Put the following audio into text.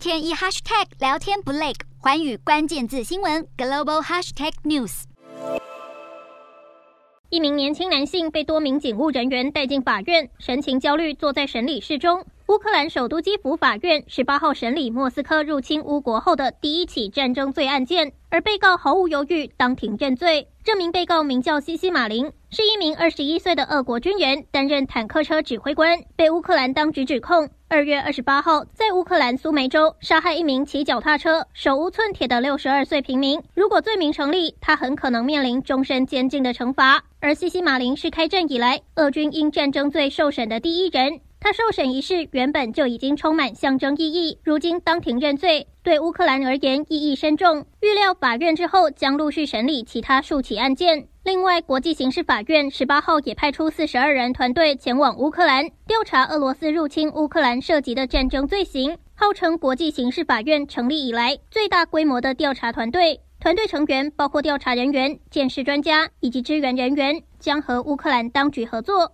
天一 hashtag 聊天不累，寰宇关键字新闻 global hashtag news。一名年轻男性被多名警务人员带进法院，神情焦虑，坐在审理室中。乌克兰首都基辅法院十八号审理莫斯科入侵乌国后的第一起战争罪案件，而被告毫无犹豫当庭认罪。这名被告名叫西西马林，是一名二十一岁的俄国军人，担任坦克车指挥官，被乌克兰当局指控二月二十八号在乌克兰苏梅州杀害一名骑脚踏车、手无寸铁的六十二岁平民。如果罪名成立，他很可能面临终身监禁的惩罚。而西西马林是开战以来俄军因战争罪受审的第一人。他受审一事原本就已经充满象征意义，如今当庭认罪，对乌克兰而言意义深重。预料法院之后将陆续审理其他数起案件。另外，国际刑事法院十八号也派出四十二人团队前往乌克兰调查俄罗斯入侵乌克兰涉及的战争罪行，号称国际刑事法院成立以来最大规模的调查团队。团队成员包括调查人员、鉴识专家以及支援人员，将和乌克兰当局合作。